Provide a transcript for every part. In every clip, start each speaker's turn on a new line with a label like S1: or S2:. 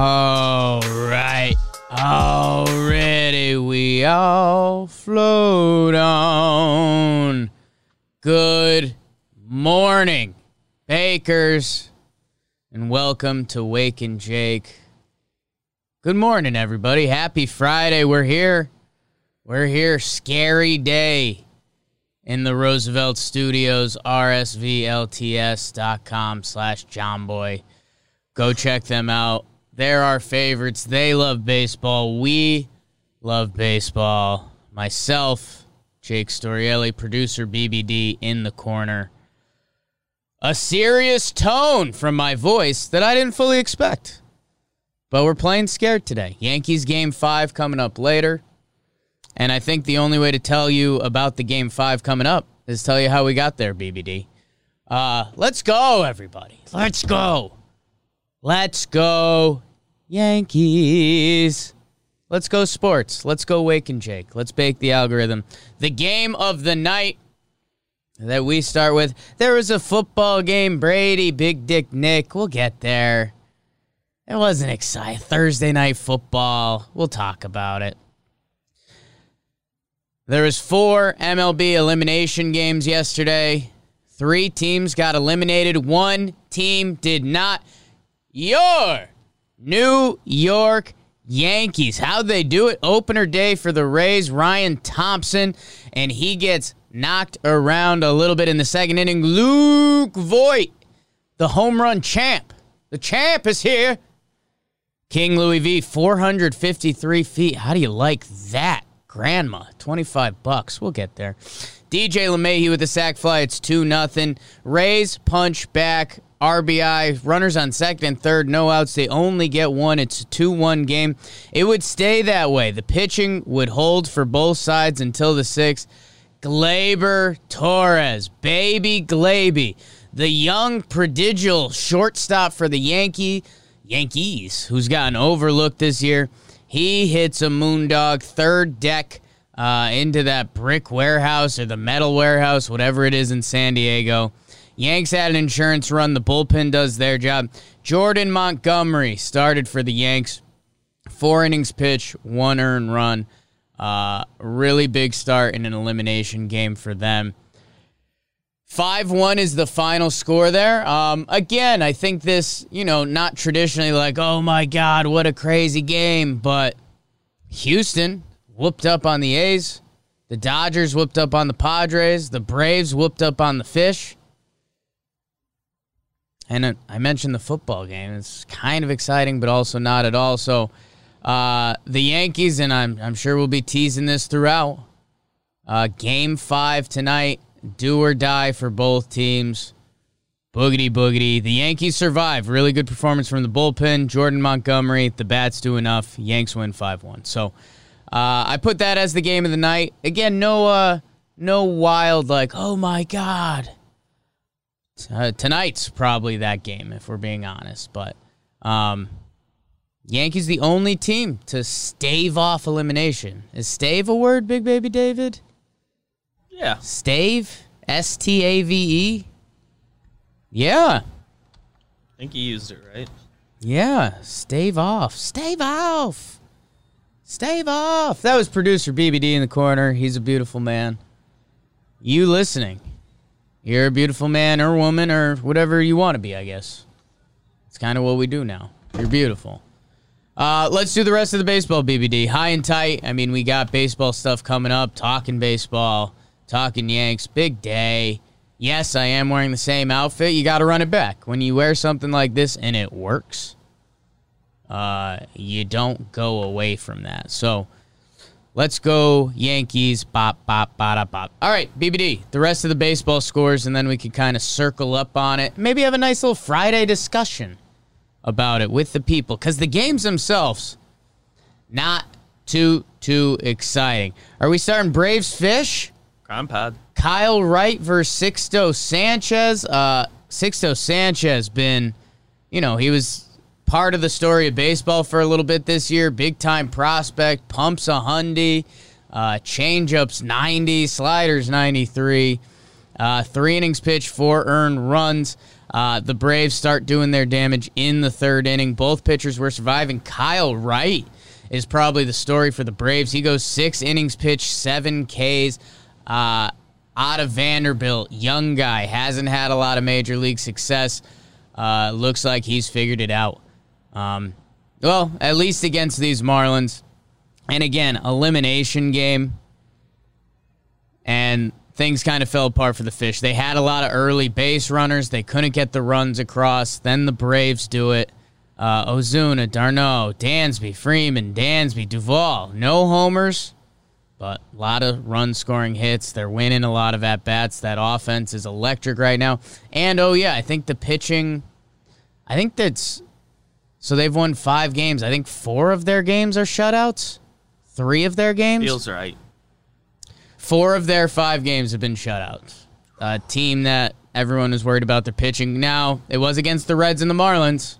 S1: All right. Already we all float on. Good morning, Bakers, and welcome to Wake and Jake. Good morning, everybody. Happy Friday. We're here. We're here. Scary day in the Roosevelt Studios, rsvlts.com slash johnboy. Go check them out. They're our favorites. They love baseball. We love baseball. Myself, Jake Storiale, producer BBD in the corner. A serious tone from my voice that I didn't fully expect. But we're playing scared today. Yankees game five coming up later. And I think the only way to tell you about the game five coming up is tell you how we got there, BBD. Uh, let's go, everybody. Let's go. Let's go, Yankees. Let's go, sports. Let's go, Wake and Jake. Let's bake the algorithm. The game of the night that we start with. There was a football game. Brady, Big Dick Nick. We'll get there. It wasn't exciting. Thursday night football. We'll talk about it. There was four MLB elimination games yesterday. Three teams got eliminated. One team did not. Your New York Yankees. How'd they do it? Opener day for the Rays. Ryan Thompson, and he gets knocked around a little bit in the second inning. Luke Voit, the home run champ. The champ is here. King Louis V, 453 feet. How do you like that? Grandma, 25 bucks. We'll get there. DJ LeMahieu with the sac fly. It's 2 nothing. Rays punch back. RBI. Runners on second and third. No outs. They only get one. It's a 2 1 game. It would stay that way. The pitching would hold for both sides until the sixth. Gleyber Torres. Baby Glaby. The young prodigal shortstop for the Yankee Yankees, who's gotten overlooked this year. He hits a moondog third deck uh, into that brick warehouse or the metal warehouse, whatever it is in San Diego. Yanks had an insurance run. The bullpen does their job. Jordan Montgomery started for the Yanks. Four innings pitch, one earned run. Uh, really big start in an elimination game for them. 5 1 is the final score there. Um, again, I think this, you know, not traditionally like, oh my God, what a crazy game, but Houston whooped up on the A's. The Dodgers whooped up on the Padres. The Braves whooped up on the Fish. And I mentioned the football game. It's kind of exciting, but also not at all. So uh, the Yankees, and I'm, I'm sure we'll be teasing this throughout. Uh, game five tonight do or die for both teams. Boogity boogity. The Yankees survive. Really good performance from the bullpen. Jordan Montgomery. The bats do enough. Yanks win five one. So uh, I put that as the game of the night. Again, no uh, no wild like oh my god. Uh, tonight's probably that game if we're being honest, but um, Yankees the only team to stave off elimination. Is stave a word, Big Baby David?
S2: Yeah.
S1: Stave? S T A V E? Yeah.
S2: I think you used it right.
S1: Yeah. Stave off. Stave off. Stave off. That was producer BBD in the corner. He's a beautiful man. You listening. You're a beautiful man or woman or whatever you want to be, I guess. It's kind of what we do now. You're beautiful. Uh, let's do the rest of the baseball, BBD. High and tight. I mean, we got baseball stuff coming up, talking baseball, talking Yanks. Big day. Yes, I am wearing the same outfit. You got to run it back. When you wear something like this and it works, uh, you don't go away from that. So let's go Yankees. Bop, bop, bop, bop. All right, BBD, the rest of the baseball scores, and then we can kind of circle up on it. Maybe have a nice little Friday discussion about it with the people because the games themselves, not too, too exciting. Are we starting Braves Fish?
S2: Crime pod.
S1: Kyle Wright versus Sixto Sanchez. Uh, Sixto Sanchez been, you know, he was part of the story of baseball for a little bit this year. Big time prospect, pumps a hundy, uh, changeups 90, sliders 93, uh, three innings pitch, four earned runs. Uh, the Braves start doing their damage in the third inning. Both pitchers were surviving. Kyle Wright is probably the story for the Braves. He goes six innings pitch, seven Ks. Uh, out of Vanderbilt, young guy, hasn't had a lot of major league success. Uh, looks like he's figured it out. Um, well, at least against these Marlins. And again, elimination game. And things kind of fell apart for the Fish. They had a lot of early base runners. They couldn't get the runs across. Then the Braves do it. Uh, Ozuna, d'Arnaud, Dansby, Freeman, Dansby, Duvall. No homers, but a lot of run scoring hits. They're winning a lot of at bats. That offense is electric right now. And oh, yeah, I think the pitching, I think that's, so they've won five games. I think four of their games are shutouts. Three of their games?
S2: Feels right.
S1: Four of their five games have been shutouts. A team that everyone is worried about their pitching. Now, it was against the Reds and the Marlins,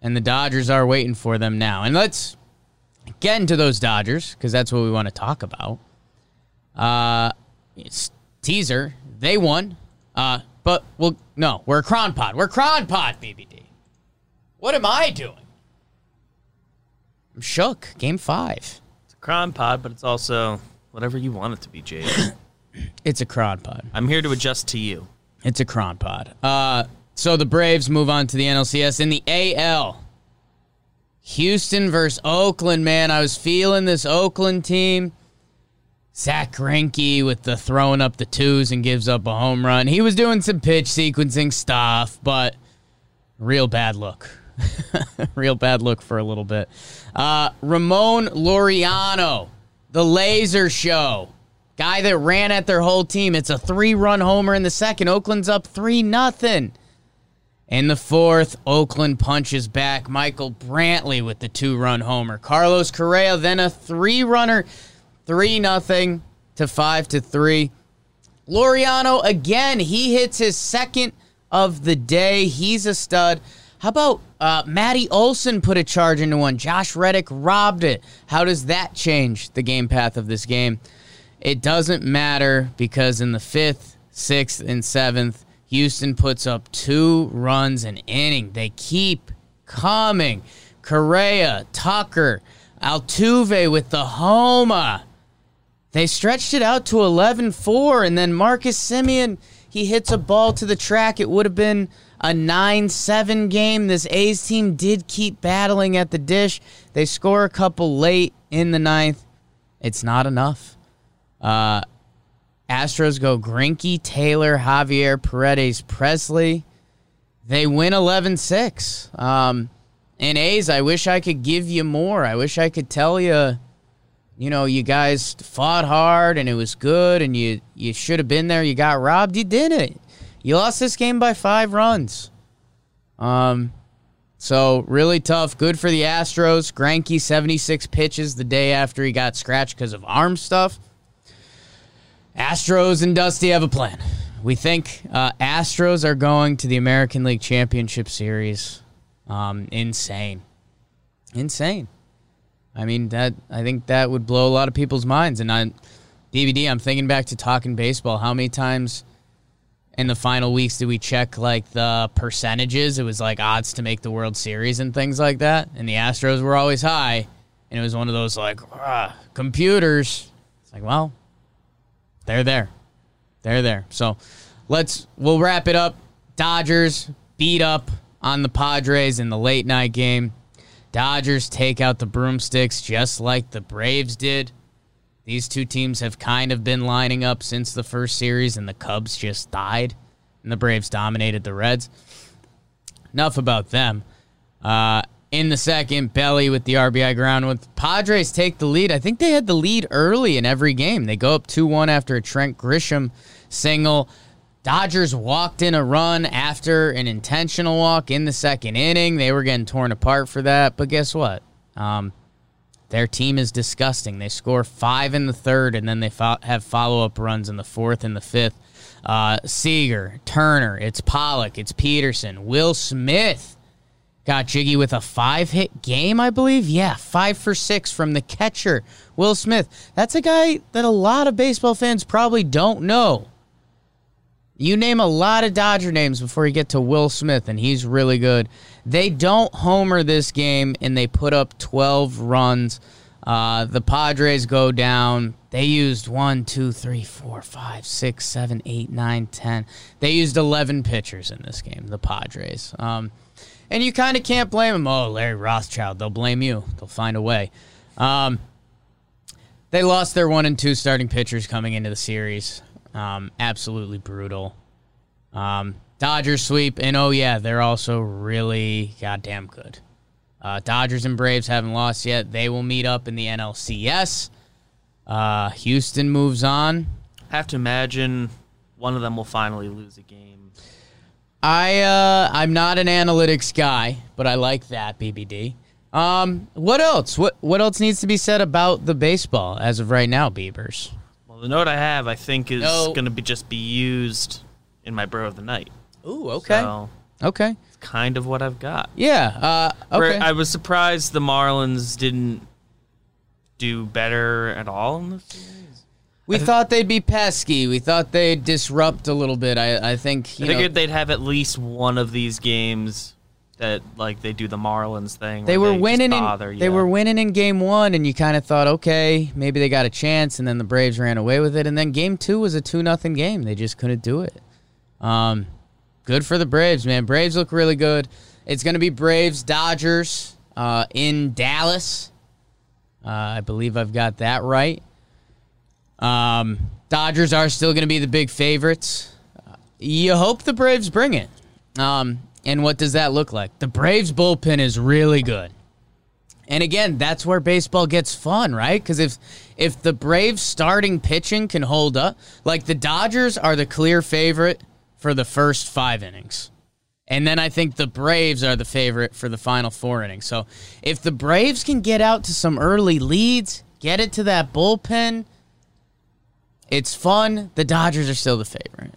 S1: and the Dodgers are waiting for them now. And let's get into those Dodgers, because that's what we want to talk about. Uh, it's teaser. They won. Uh, but, well, no, we're a Cron Pod. We're Cron Pod, BBD. What am I doing? I'm shook. Game five.
S2: It's a crime pod, but it's also whatever you want it to be, Jade.
S1: It's a Cron Pod.
S2: I'm here to adjust to you.
S1: It's a cron pod. Uh, so the Braves move on to the NLCS in the AL. Houston versus Oakland, man. I was feeling this Oakland team. Zack Greinke with the throwing up the twos and gives up a home run. He was doing some pitch sequencing stuff, but real bad look. real bad look for a little bit. Uh, Ramon Laureano, the laser show. Guy that ran at their whole team. It's a three-run homer in the second. Oakland's up three nothing. In the fourth, Oakland punches back. Michael Brantley with the two-run homer. Carlos Correa then a three nothing to five to three. Laureano again. He hits his second of the day. He's a stud. How about uh, Olson put a charge into one? Josh Reddick robbed it. How does that change the game path of this game? It doesn't matter because in the fifth, sixth, and seventh, Houston puts up two runs an inning. They keep coming. Correa, Tucker, Altuve with the homer. They stretched it out to 11 4, and then Marcus Semien, he hits a ball to the track. It would have been a 9 7 game. This A's team did keep battling at the dish. They score a couple late in the ninth. It's not enough. Uh, Astros go Greinke, Taylor, Javier, Paredes, Pressly. They win 11 6. Um, and A's, I wish I could give you more. I wish I could tell you, you know, you guys fought hard and it was good and you, you should have been there. You got robbed. You didn't. You lost this game by five runs. Um, so really tough. Good for the Astros. Greinke, 76 pitches the day after he got scratched because of arm stuff. Astros and Dusty have a plan. We think uh, Astros are going to the American League Championship Series. Um, insane, insane. I mean that. I think that would blow a lot of people's minds. And on BBD, I'm thinking back to talking baseball. How many times in the final weeks did we check like the percentages? It was like odds to make the World Series and things like that. And the Astros were always high. and it was one of those like "Ah, computers. It's like, well, they're there, they're there. So let's we'll wrap it up. Dodgers beat up on the Padres in the late night game. Dodgers take out the broomsticks just like the Braves did. These two teams have kind of been lining up since the first series, and the Cubs just died, and the Braves dominated the Reds. Enough about them. Uh, in the second, Belly with the RBI ground. With Padres take the lead, I think they had the lead early in every game. They go up 2 1 after a Trent Grisham single. Dodgers walked in a run after an intentional walk in the second inning. They were getting torn apart for that, but guess what? Um, their team is disgusting. They score five in the third, and then they fo- have follow up runs in the fourth and the fifth. Uh, Seager, Turner, it's Pollock, it's Pederson, Will Smith got jiggy with a five hit game, I believe. Yeah, five for six from the catcher, Will Smith. That's a guy that a lot of baseball fans probably don't know. You name a lot of Dodger names before you get to Will Smith, and he's really good. They don't homer this game, and they put up 12 runs. Uh, the Padres go down. They used one, two, three, four, five, six, seven, eight, nine, ten. They used 11 pitchers in this game, the Padres. Um, and you kind of can't blame them. Oh, Larry Rothschild. They'll blame you. They'll find a way. Um, they lost their one and two starting pitchers coming into the series. Um, absolutely brutal. Um, Dodgers sweep, and oh yeah, they're also really goddamn good. Uh, Dodgers and Braves haven't lost yet. They will meet up in the NLCS. Uh, Houston moves on.
S2: I have to imagine one of them will finally lose a game.
S1: I uh, I'm not an analytics guy, but I like that BBD. Um, what else? What what else needs to be said about the baseball as of right now, Beavers?
S2: Well, the note I have, I think, is
S1: No.
S2: going to be just be used in my bro of the night.
S1: Ooh, okay,
S2: So
S1: okay,
S2: it's kind of what I've got.
S1: yeah. Uh,
S2: Where
S1: okay.
S2: I was surprised the Marlins didn't do better at all in the series.
S1: we thought they'd be pesky. We thought they'd disrupt a little bit. I I think you
S2: I
S1: know,
S2: figured they'd have at least one of these games that like they do the Marlins thing.
S1: they were
S2: just
S1: winning.
S2: bother
S1: In. They were winning in game one, and you kind of thought, okay, maybe they got a chance, and then the Braves ran away with it. And then game two was a two nothing game. They just couldn't do it. Um, good for the Braves, man. Braves look really good. It's going to be Braves Dodgers uh, in Dallas. Uh, I believe I've got that right. Um, Dodgers are still going to be the big favorites. You hope the Braves bring it. Um, and what does that look like? The Braves bullpen is really good. And again, that's where baseball gets fun, right? Because if if the Braves starting pitching can hold up, like the Dodgers are the clear favorite for the first five innings. And then I think the Braves are the favorite for the final four innings. So if the Braves can get out to some early leads, get it to that bullpen, it's fun. The Dodgers are still the favorite.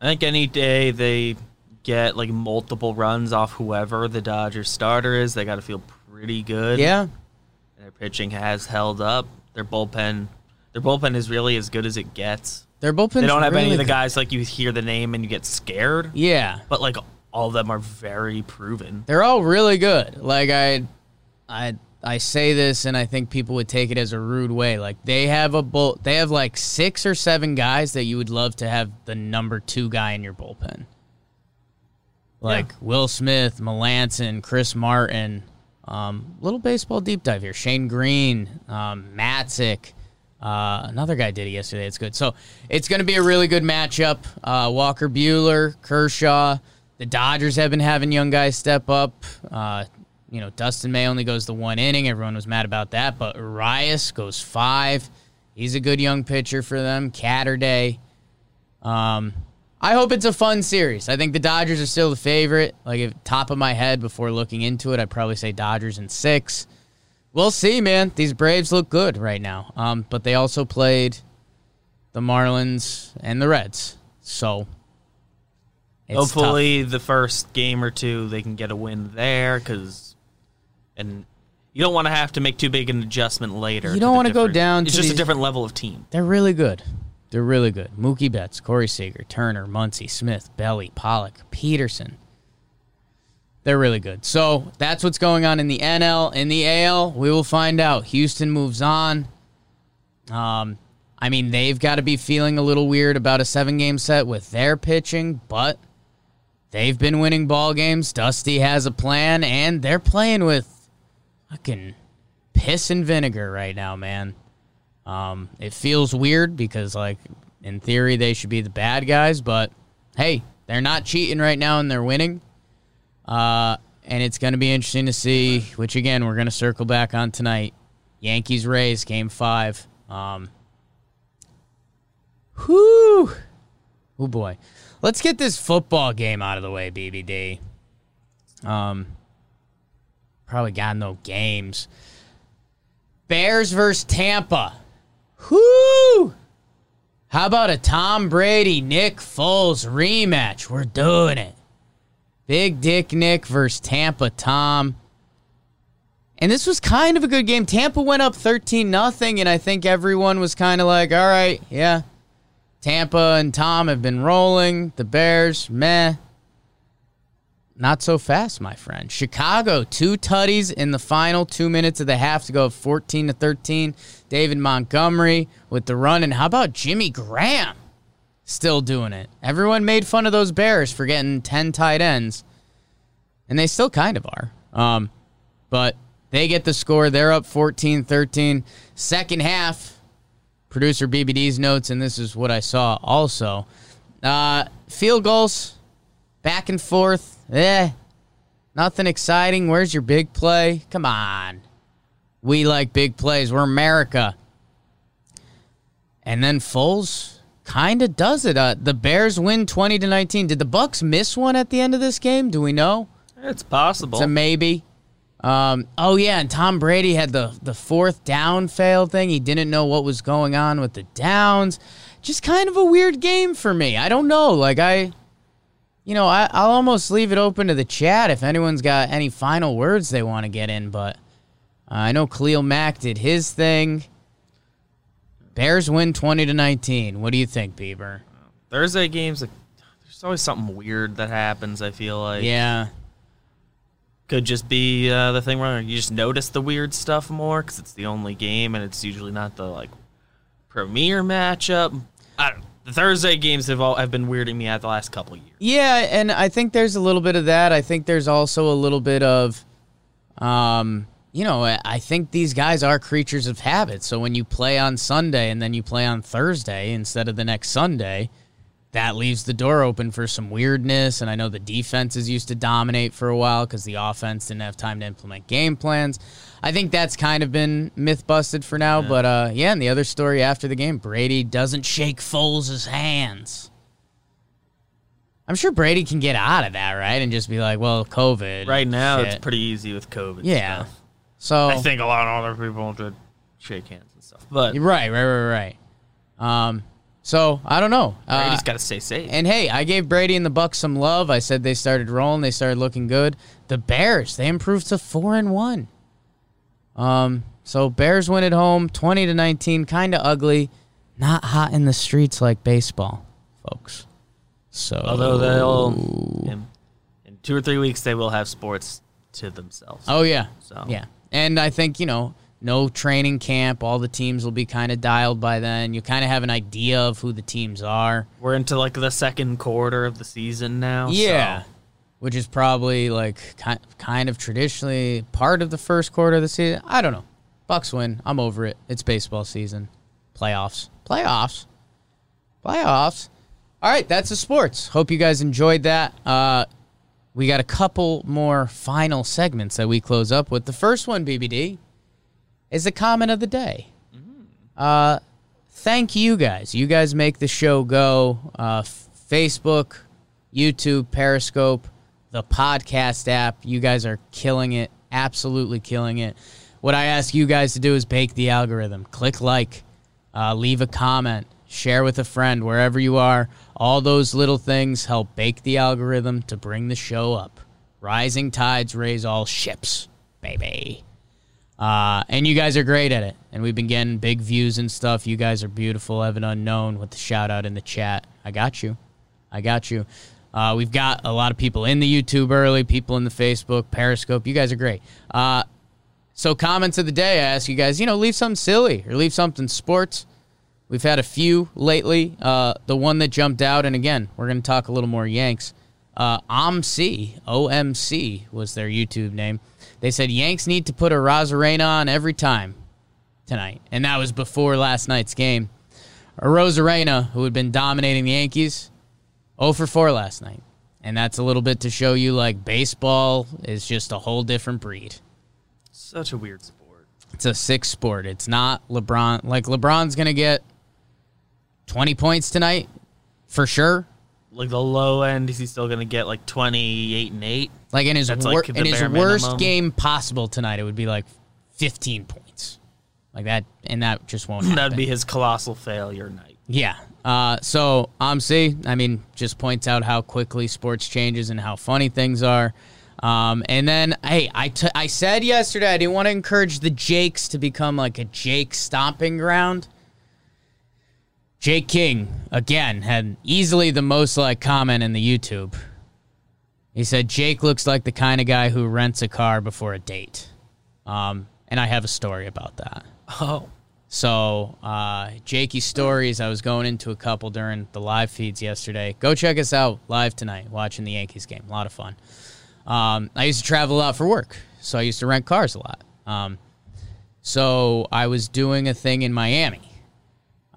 S2: I think any day they get like multiple runs off whoever the Dodgers starter is, they got to feel pretty good.
S1: Yeah.
S2: Their pitching has held up. Their bullpen, their bullpen is really as good as it gets.
S1: Their bullpen.
S2: They don't have any of the guys like you hear the name and you get scared,
S1: Yeah.
S2: but like all of them are very proven.
S1: They're all really good. Like I, I, I say this, and I think people would take it as a rude way. Like they have a bull. They have like six or seven guys that you would love to have the number two guy in your bullpen. Like
S2: Yeah.
S1: Will Smith, Melancon, Chris Martin. Um, little baseball deep dive here. Shane Greene, um, Matzek. Uh, another guy did it yesterday. It's good. So it's going to be a really good matchup. Uh, Walker Buehler, Kershaw. The Dodgers have been having young guys step up. Uh, you know, Dustin May only goes the one inning. Everyone was mad about that, but Urias goes five. He's a good young pitcher for them. Catterday. Um, I hope it's a fun series. I think the Dodgers are still the favorite. Like, if top of my head before looking into it, I'd probably say Dodgers in six. We'll see, man. These Braves look good right now. Um, but they also played the Marlins and the Reds. So, it's tough.
S2: Hopefully, the first game or two they can get a win there because, and you don't want to have to make too big an adjustment later.
S1: You don't wanna go
S2: different-
S1: down
S2: It's
S1: to
S2: just
S1: these-
S2: a different level of team.
S1: They're really good. They're really good. Mookie Betts, Corey Seager, Turner, Muncy, Smith, Belly, Pollock, Pederson. They're really good. So that's what's going on in the NL. In the AL, we will find out. Houston moves on. Um, I mean, they've got to be feeling a little weird about a seven game set with their pitching, but they've been winning ball games. Dusty has a plan, and they're playing with fucking piss and vinegar right now, man. Um, it feels weird because, like, in theory, they should be the bad guys, but hey, they're not cheating right now and they're winning. Uh, and it's going to be interesting to see, which again, we're going to circle back on tonight. Yankees Rays, game five. Um! Oh boy. Let's get this football game out of the way, BBD. Um, probably got no games. Bears versus Tampa. Whoo! How about a Tom Brady, Nick Foles rematch? We're doing it. Big Dick Nick versus Tampa Tom. And this was kind of a good game. Tampa went up 13 nothing, and I think everyone was kind of like, all right, yeah. Tampa and Tom have been rolling. The Bears, meh. Not so fast, my friend. Chicago, two tutties in the final two minutes of the half to go 14 to 13. David Montgomery with the run. And how about Jimmy Graham? Still doing it. Everyone made fun of those Bears for getting 10 tight ends. And they still kind of are. Um, but they get the score. They're up 14 13. Second half, producer BBD's notes, and this is what I saw also. Uh, field goals, back and forth. Eh, nothing exciting. Where's your big play? Come on. We like big plays. We're America. And then Foles kind of does it. Uh, the Bears win 20 to 19. Did the Bucks miss one at the end of this game? Do we know?
S2: It's possible.
S1: It's a maybe. Um, oh yeah, and Tom Brady had the the fourth down fail thing. He didn't know what was going on with the downs. Just kind of a weird game for me. I don't know. Like I, you know, I, I'll almost leave it open to the chat if anyone's got any final words they want to get in. But uh, I know Khalil Mack did his thing. Bears win twenty to nineteen. What do you think, Bieber?
S2: Thursday games, like, there's always something weird that happens. I feel like
S1: Yeah,
S2: could just be uh, the thing where you just notice the weird stuff more because it's the only game and it's usually not the like premier matchup. I don't. The Thursday games have all have been weirding me out the last couple years.
S1: Yeah, and I think there's a little bit of that. I think there's also a little bit of, um, you know, I I think these guys are creatures of habit. So when you play on Sunday and then you play on Thursday instead of the next Sunday, that leaves the door open for some weirdness. And I know the defenses used to dominate for a while because the offense didn't have time to implement game plans. I think that's kind of been myth busted for now. But uh, yeah, and the other story after the game, Brady doesn't shake Foles' hands. I'm sure Brady can get out of that, right? And just be like, well, COVID.
S2: Right now,
S1: shit.
S2: it's pretty easy with COVID.
S1: Yeah.
S2: stuff.
S1: So
S2: I think a lot of other people did shake hands and stuff, but
S1: right, right, right, right. Um, so I don't know. Uh,
S2: Brady's got to stay safe.
S1: and hey, I gave Brady and the Bucks some love. I said they started rolling, they started looking good. The Bears, they improved to four and one. Um, so Bears win at home, twenty to nineteen, kind of ugly, not hot in the streets like baseball, folks. So
S2: Although they'll in, in two or three weeks they will have sports to themselves.
S1: Oh yeah.
S2: So-
S1: yeah. And I think, you know, no training camp, all the teams will be kind of dialed by then. You kind of have an idea of who the teams are.
S2: We're into like the second quarter of the season now.
S1: Yeah.
S2: so-
S1: Which is probably like kind of traditionally part of the first quarter of the season. I don't know. Bucks win. I'm over it. It's baseball season. Playoffs. Playoffs. Playoffs. All right, that's the sports. Hope you guys enjoyed that. Uh, we got a couple more final segments that we close up with. The first one, BBD, is the comment of the day. Uh, thank you guys. You guys make the show go. Uh, Facebook, YouTube, Periscope, the podcast app. You guys are killing it. Absolutely killing it. What I ask you guys to do is bake the algorithm. Click like, uh, leave a comment, share with a friend wherever you are. All those little things help bake the algorithm to bring the show up. Rising tides raise all ships, baby. Uh, and you guys are great at it. And we've been getting big views and stuff. You guys are beautiful. Evan Unknown with the shout out in the chat. I got you. I got you. Uh, we've got a lot of people in the YouTube early, people in the Facebook, Periscope. You guys are great. Uh, so, comments of the day, I ask you guys, you know, leave something silly or leave something sports. We've had a few lately. Uh, the one that jumped out, and again, we're going to talk a little more Yanks. Uh, OMC, OMC was their YouTube name. They said Yanks need to put Arozarena on every time tonight, and that was before last night's game. Arozarena, who had been dominating the Yankees, 0 for 4 last night. And that's a little bit to show you like baseball is just a whole different breed.
S2: Such a weird sport.
S1: It's a sick sport. It's not LeBron. Like LeBron's going to get 20 points tonight for sure.
S2: Like the low end, is he still gonna get like twenty eight and eight?
S1: Like in his
S2: That's
S1: wor-
S2: like
S1: in his worst
S2: minimum.
S1: game possible tonight, it would be like 15 points. Like that and that just won't happen.
S2: That'd be his colossal failure night.
S1: Yeah. Uh, so OMC, I mean, just points out how quickly sports changes and how funny things are. Um, and then, hey, I, t- I said yesterday I didn't want to encourage the Jakes to become like a Jake stomping ground. Jake King, again, had easily the most like comment in the YouTube. He said, Jake looks like the kind of guy who rents a car before a date. Um, and I have a story about that.
S2: Oh,
S1: So, uh, Jakey Stories, I was going into a couple during the live feeds yesterday. Go check us out live tonight, watching the Yankees game. A lot of fun. Um, I used to travel a lot for work, so I used to rent cars a lot. Um, so, I was doing a thing in Miami.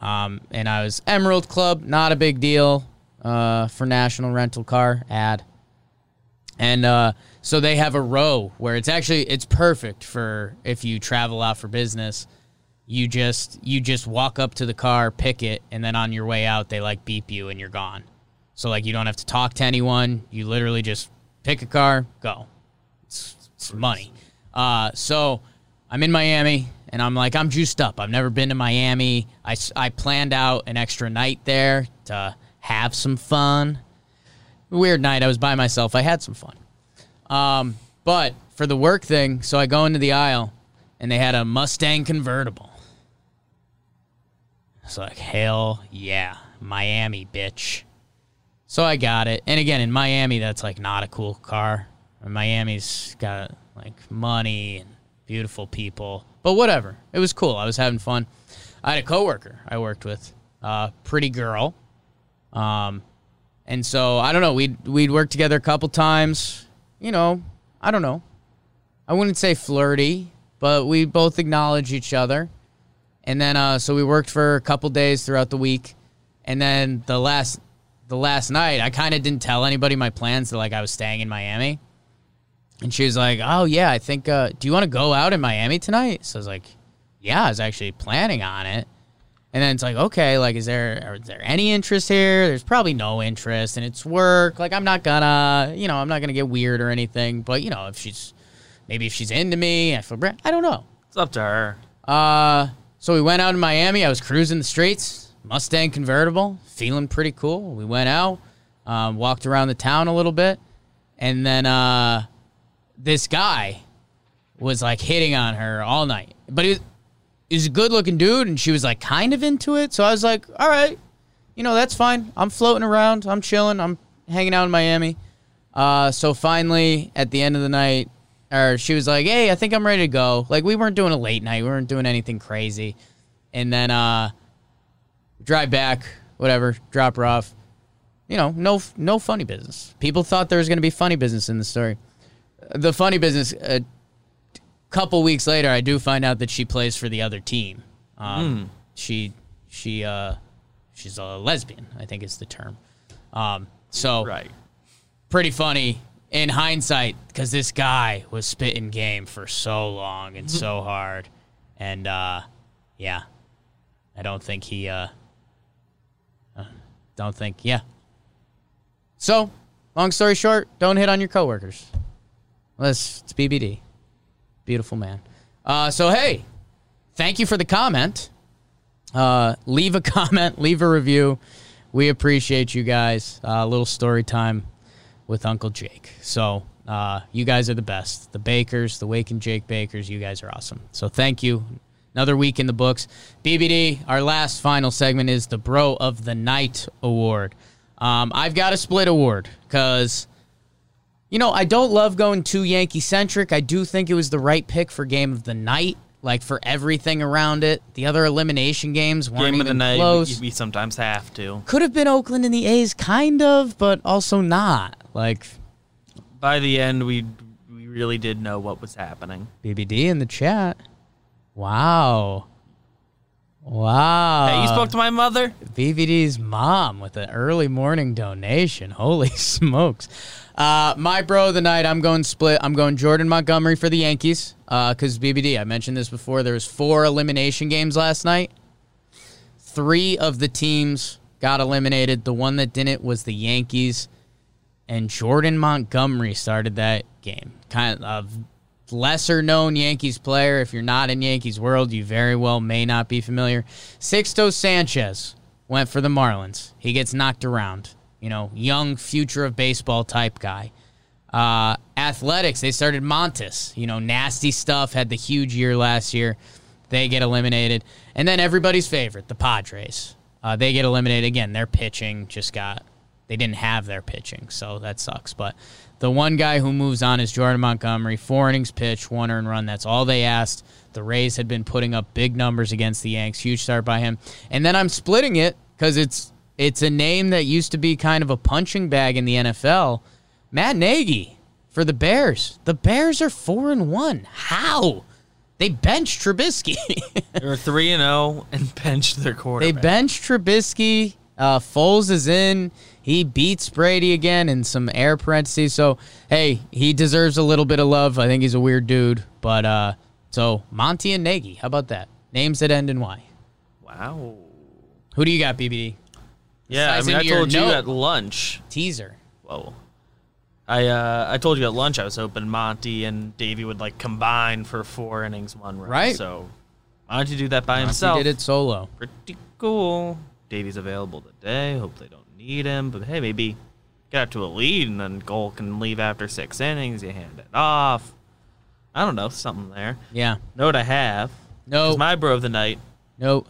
S1: Um, and I was Emerald Club, not a big deal uh, for National Rental Car ad. And uh, so they have a row where it's actually it's perfect for if you travel out for business you just you just walk up to the car, pick it, and then on your way out they like beep you and you're gone. So like you don't have to talk to anyone. You literally just pick a car, go. It's, it's money. Uh, so I'm in Miami and I'm like I'm juiced up. I've never been to Miami. I, I planned out an extra night there to have some fun. Weird night. I was by myself. I had some fun. Um, but for the work thing, so I go into the aisle and they had a Mustang convertible. It's like, hell yeah, Miami, bitch. So I got it. And again, in Miami, that's like not a cool car. Miami's got like money and beautiful people. But whatever. It was cool. I was having fun. I had a coworker I worked with, uh, pretty girl. Um, and so I don't know. We'd we'd worked together a couple times. You know, I don't know. I wouldn't say flirty, but we both acknowledge each other. And then uh, so we worked for a couple days throughout the week, and then the last the last night I kind of didn't tell anybody my plans that like I was staying in Miami. And she was like, "Oh yeah, I think. Uh, do you want to go out in Miami tonight?" So I was like, "Yeah, I was actually planning on it." And then it's like, okay, like, is there is there any interest here? There's probably no interest, and it's work. Like, I'm not gonna, you know, I'm not gonna get weird or anything. But you know, if she's maybe if she's into me, I feel, bra- I don't know.
S2: it's up to her.
S1: Uh, so we went out in Miami. I was cruising the streets, Mustang convertible, feeling pretty cool. We went out, um, walked around the town a little bit, and then uh, this guy was like hitting on her all night. But he was, he was a good looking dude, and she was like kind of into it. So I was like, all right, you know, that's fine. I'm floating around. I'm chilling. I'm hanging out in Miami. Uh, so finally, at the end of the night, or she was like, "Hey, I think I'm ready to go." Like we weren't doing a late night, we weren't doing anything crazy, and then uh, drive back, whatever, drop her off. You know, no, no funny business. People thought there was going to be funny business in the story. The funny business. A couple weeks later, I do find out that she plays for the other team. Um, She, she, uh, she's a lesbian. I think is the term. Um, so
S2: Right.
S1: pretty funny in hindsight because this guy was spitting game for so long and so hard and uh yeah i don't think he uh, uh don't think yeah so long story short don't hit on your coworkers let's it's bbd beautiful man uh so hey thank you for the comment uh, leave a comment, leave a review. We appreciate you guys. A little story time with Uncle Jake. So, uh, you guys are the best. The Bakers, the Wake and Jake Bakers, you guys are awesome. So, thank you. Another week in the books. BBD, our last final segment is the Bro of the Night Award. Um, I've got a split award because, you know, I don't love going too Yankee centric. I do think it was the right pick for game of the night, like for everything around it. The other elimination games weren't
S2: Game of the night,
S1: close.
S2: we, we sometimes have to.
S1: Could have been Oakland and the A's, kind of, but also not. Like
S2: By the end, we we really did know what was happening.
S1: BBD in the chat. Wow. Wow.
S2: hey, you spoke to my mother?
S1: BBD's mom with an early morning donation. Holy smokes. Uh, my bro of the night, I'm going split. I'm going Jordan Montgomery for the Yankees. Because BBD, I mentioned this before. There was four elimination games last night. Three of the teams got eliminated. The one that didn't was the Yankees. And Jordan Montgomery started that game. Kind of lesser known Yankees player. If you're not in Yankees world, you very well may not be familiar. Sixto Sanchez went for the Marlins. He gets knocked around. You know, young future of baseball type guy. Uh, athletics, they started Montas. You know, nasty stuff. Had the huge year last year. They get eliminated. And then everybody's favorite, the Padres. Uh, they get eliminated again. Their pitching just got. They didn't have their pitching, so that sucks. But the one guy who moves on is Jordan Montgomery. Four innings pitch, one earned run. That's all they asked. The Rays had been putting up big numbers against the Yanks. Huge start by him. And then I'm splitting it because it's it's a name that used to be kind of a punching bag in the NFL. Matt Nagy for the Bears. The Bears are four and one. How? They benched Trubisky.
S2: They were three and zero and benched their quarterback.
S1: they benched Trubisky. Uh, Foles is in. He beats Brady again in some air parentheses. So hey, he deserves a little bit of love. I think he's a weird dude, but uh, so Monty and Nagy. How about that? Names that end in Y.
S2: wow.
S1: Who do you got, BBD?
S2: Yeah, I mean, I told you
S1: note.
S2: at lunch.
S1: Teaser.
S2: Whoa. I uh, I told you at lunch I was hoping Monty and Davey would like combine for four innings, one run.
S1: Right.
S2: So why don't you do that by
S1: Monty
S2: himself?
S1: did it solo.
S2: Pretty cool. Davey's available today. Hope they don't need him, but hey, maybe get out to a lead and then Cole can leave after six innings. You hand it off. I don't know, something there.
S1: Yeah.
S2: What I have?
S1: No.
S2: 'Cause my bro of the night,
S1: No.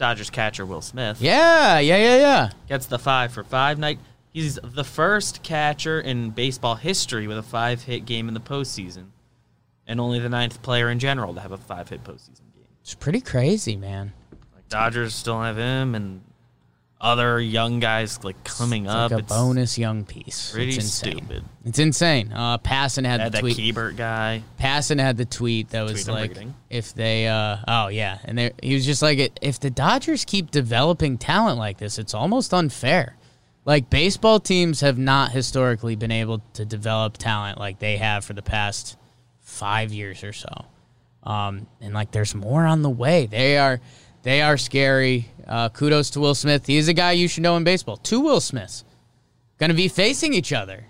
S2: Dodgers catcher Will Smith.
S1: Yeah. Yeah. Yeah. Yeah.
S2: gets the five for five night. He's the first catcher in baseball history with a five hit game in the postseason, and only the ninth player in general to have a five hit postseason game.
S1: It's pretty crazy, man.
S2: Like Dodgers still have him, and other young guys like coming
S1: It's
S2: up.
S1: like a
S2: it's
S1: bonus young piece.
S2: pretty
S1: it's insane.
S2: stupid.
S1: It's insane. Uh, Passan had
S2: Had
S1: the
S2: that
S1: tweet.
S2: Keybert guy.
S1: Passan had the tweet that was
S2: Tweet
S1: like, if they, uh, oh yeah, and they, he was just like, if the Dodgers keep developing talent like this, it's almost unfair. Like baseball teams have not historically been able to develop talent like they have for the past five years or so. Um, and like, there's more on the way. They are, they are scary. Uh, kudos to Will Smith. He's a guy you should know in baseball. Two Will Smiths going to be facing each other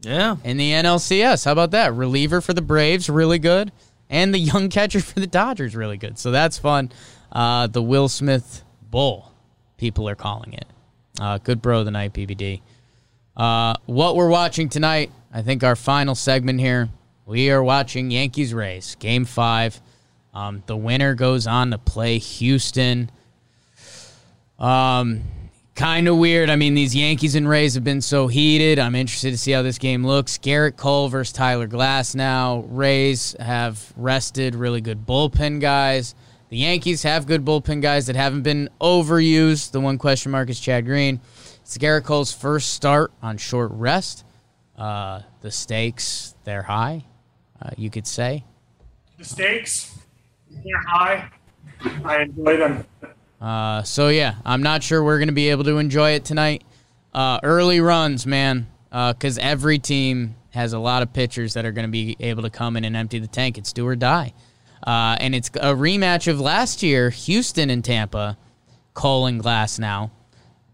S2: Yeah,
S1: in the NLCS. How about that? Reliever for the Braves, really good, and the young catcher for the Dodgers, really good. So that's fun. Uh, the Will Smith Bowl, people are calling it. Uh, good bro of the night, BBD. Uh, what we're watching tonight, I think our final segment here, we are watching Yankees Rays, Game Five. Um, the winner goes on to play Houston. Um, kind of weird. I mean, these Yankees and Rays have been so heated. I'm interested to see how this game looks. Gerrit Cole versus Tyler Glasnow. Rays have rested really good bullpen guys. The Yankees have good bullpen guys that haven't been overused. The one question mark is Chad Green. It's Gerrit Cole's first start on short rest. Uh, the stakes, they're high, uh, you could say.
S3: The stakes, they're high. I enjoy them.
S1: Uh, so yeah, I'm not sure we're gonna be able to enjoy it tonight. Uh, early runs, man, because every team has a lot of pitchers that are gonna be able to come in and empty the tank. It's do or die, uh, and it's a rematch of last year, Houston and Tampa. Cole and Glasnow.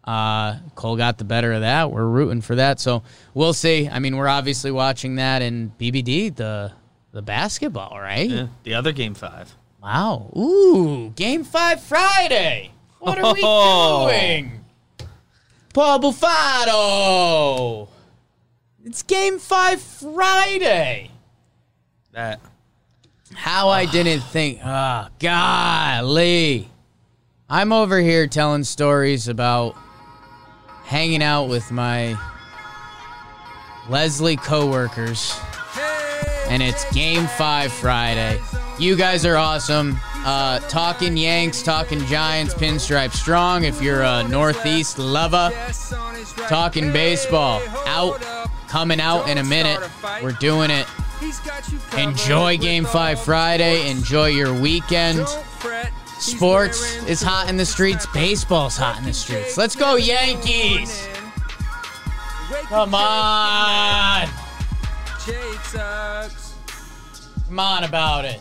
S1: Uh, Cole got the better of that. We're rooting for that, so we'll see. I mean, we're obviously watching that in BBD, the the basketball, right?
S2: yeah. The other game five.
S1: Wow. Ooh, Game 5 Friday. What are we
S2: Oh.
S1: doing? Paul Buffado. It's Game 5 Friday.
S2: That
S1: How I didn't think. Oh, golly. I'm over here telling stories about hanging out with my Leslie coworkers, and it's Game Five Friday. You guys are awesome. Uh, talking Yanks, talking Giants, pinstripe strong. If you're a Northeast lover, talking baseball out, coming out in a minute. We're doing it. Enjoy Game 5 Friday. Enjoy your weekend. Sports is hot in the streets. Baseball's hot in the streets. Let's go, Yankees! Come on! Come on about it.